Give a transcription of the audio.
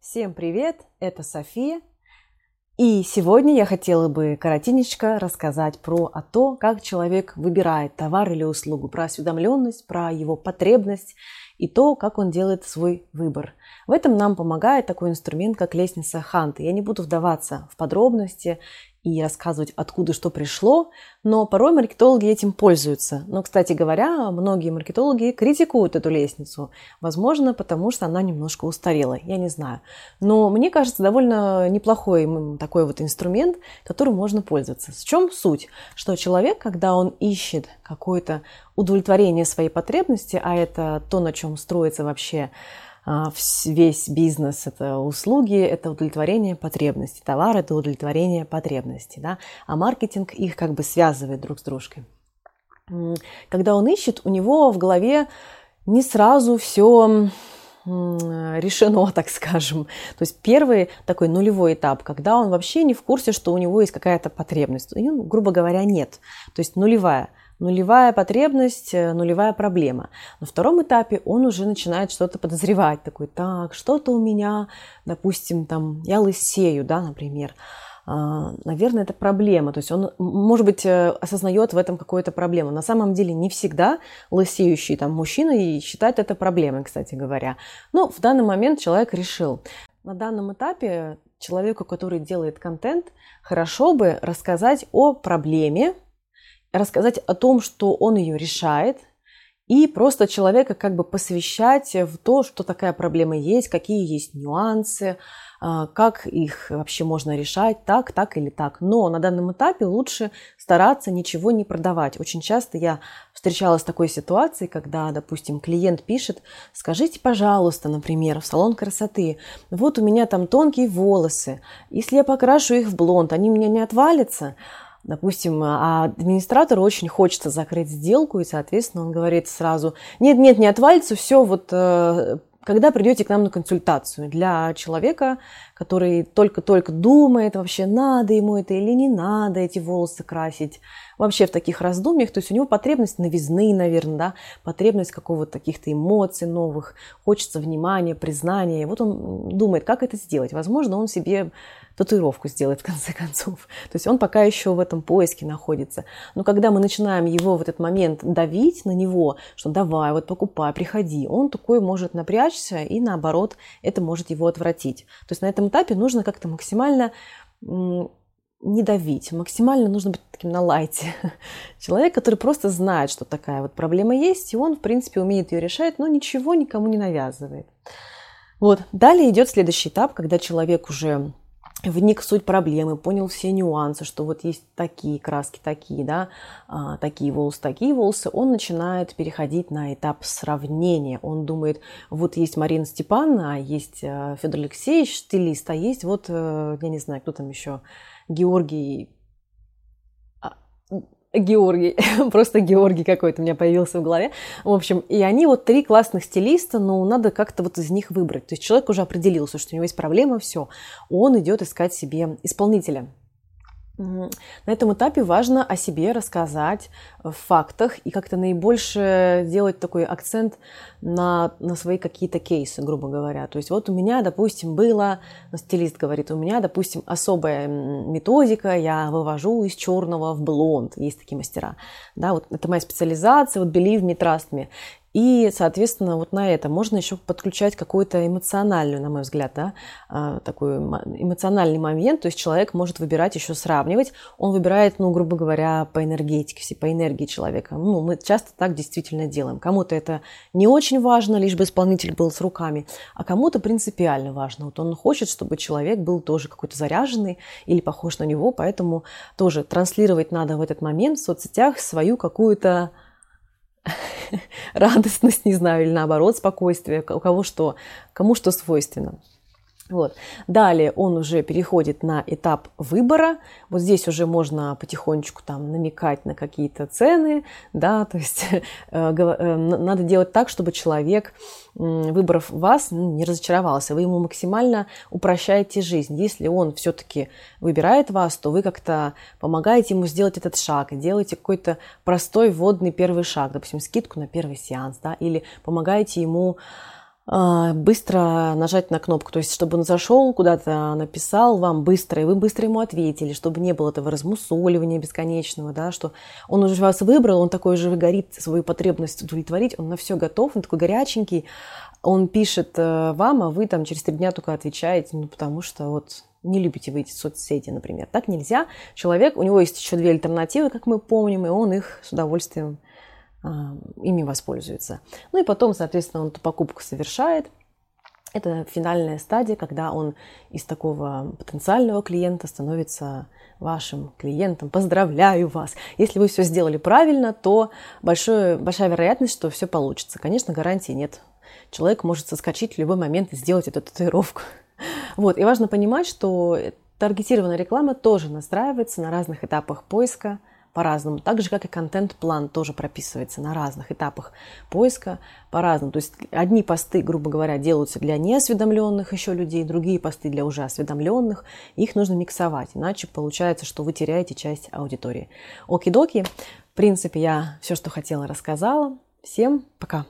Всем привет, это София. И сегодня я хотела бы коротенечко рассказать про о то, как человек выбирает товар или услугу, про осведомленность, про его потребность и то, как он делает свой выбор. В этом нам помогает такой инструмент, как лестница Ханта. Я не буду вдаваться в подробности и рассказывать, откуда что пришло, но порой маркетологи этим пользуются. Но, кстати говоря, многие маркетологи критикуют эту лестницу, возможно, потому что она немножко устарела, я не знаю. Но мне кажется, довольно неплохой такой вот инструмент, которым можно пользоваться. В чем суть? Что человек, когда он ищет какое-то удовлетворение своей потребности, а это то, на чем строится вообще весь бизнес – это услуги, это удовлетворение потребностей, товар – это удовлетворение потребностей, да? а маркетинг их как бы связывает друг с дружкой. Когда он ищет, у него в голове не сразу все решено, так скажем. То есть первый такой нулевой этап, когда он вообще не в курсе, что у него есть какая-то потребность. И, ну, грубо говоря, нет. То есть нулевая нулевая потребность, э, нулевая проблема. На втором этапе он уже начинает что-то подозревать, такой, так, что-то у меня, допустим, там, я лысею, да, например, а, наверное, это проблема. То есть он, может быть, э, осознает в этом какую-то проблему. На самом деле не всегда лысеющий там мужчина и считает это проблемой, кстати говоря. Но в данный момент человек решил. На данном этапе человеку, который делает контент, хорошо бы рассказать о проблеме, рассказать о том, что он ее решает, и просто человека как бы посвящать в то, что такая проблема есть, какие есть нюансы, а, как их вообще можно решать, так, так или так. Но на данном этапе лучше стараться ничего не продавать. Очень часто я встречалась с такой ситуацией, когда, допустим, клиент пишет, скажите, пожалуйста, например, в салон красоты, вот у меня там тонкие волосы, если я покрашу их в блонд, они у меня не отвалятся? Допустим, а администратору очень хочется закрыть сделку, и, соответственно, он говорит сразу, нет, нет, не отвалится, все, вот э, когда придете к нам на консультацию для человека, который только-только думает, вообще надо ему это или не надо эти волосы красить, вообще в таких раздумьях, то есть у него потребность новизны, наверное, да, потребность какого-то таких-то эмоций новых, хочется внимания, признания, и вот он думает, как это сделать. Возможно, он себе татуировку сделать в конце концов. То есть он пока еще в этом поиске находится. Но когда мы начинаем его в этот момент давить на него, что давай, вот покупай, приходи, он такой может напрячься и наоборот это может его отвратить. То есть на этом этапе нужно как-то максимально не давить, максимально нужно быть таким на лайте. Человек, который просто знает, что такая вот проблема есть, и он, в принципе, умеет ее решать, но ничего никому не навязывает. Вот. Далее идет следующий этап, когда человек уже вник в суть проблемы, понял все нюансы, что вот есть такие краски, такие, да, а, такие волосы, такие волосы, он начинает переходить на этап сравнения. Он думает, вот есть Марина Степановна, а есть э, Федор Алексеевич, стилист, а есть вот, э, я не знаю, кто там еще, Георгий Георгий, просто Георгий какой-то у меня появился в голове. В общем, и они вот три классных стилиста, но надо как-то вот из них выбрать. То есть человек уже определился, что у него есть проблема, все, он идет искать себе исполнителя. На этом этапе важно о себе рассказать в фактах и как-то наибольше сделать такой акцент на, на свои какие-то кейсы, грубо говоря. То есть вот у меня, допустим, было, стилист говорит, у меня, допустим, особая методика, я вывожу из черного в блонд, есть такие мастера. Да, вот это моя специализация, вот believe me, trust me. И, соответственно, вот на это можно еще подключать какую-то эмоциональную, на мой взгляд, да, а, такой эмоциональный момент. То есть человек может выбирать еще сравнивать. Он выбирает, ну, грубо говоря, по энергетике, по энергии человека. Ну, мы часто так действительно делаем. Кому-то это не очень важно, лишь бы исполнитель был с руками, а кому-то принципиально важно. Вот он хочет, чтобы человек был тоже какой-то заряженный или похож на него, поэтому тоже транслировать надо в этот момент в соцсетях свою какую-то радостность, не знаю, или наоборот, спокойствие, у кого что, кому что свойственно. Вот. Далее он уже переходит на этап выбора. Вот здесь уже можно потихонечку там намекать на какие-то цены, да, то есть э, э, надо делать так, чтобы человек, выбрав вас, ну, не разочаровался. Вы ему максимально упрощаете жизнь. Если он все-таки выбирает вас, то вы как-то помогаете ему сделать этот шаг, делаете какой-то простой вводный первый шаг, допустим, скидку на первый сеанс, да, или помогаете ему быстро нажать на кнопку, то есть чтобы он зашел куда-то, написал вам быстро, и вы быстро ему ответили, чтобы не было этого размусоливания бесконечного, да, что он уже вас выбрал, он такой же горит свою потребность удовлетворить, он на все готов, он такой горяченький, он пишет э, вам, а вы там через три дня только отвечаете, ну, потому что вот не любите выйти в соцсети, например. Так нельзя. Человек, у него есть еще две альтернативы, как мы помним, и он их с удовольствием а, ими воспользуется. Ну и потом, соответственно, он эту покупку совершает. Это финальная стадия, когда он из такого потенциального клиента становится вашим клиентом. Поздравляю вас! Если вы все сделали правильно, то большое, большая вероятность, что все получится. Конечно, гарантии нет. Человек может соскочить в любой момент и сделать эту татуировку. Вот. И важно понимать, что таргетированная реклама тоже настраивается на разных этапах поиска – по-разному. Так же, как и контент-план тоже прописывается на разных этапах поиска по-разному. То есть одни посты, грубо говоря, делаются для неосведомленных еще людей, другие посты для уже осведомленных. Их нужно миксовать, иначе получается, что вы теряете часть аудитории. Оки-доки. В принципе, я все, что хотела, рассказала. Всем пока!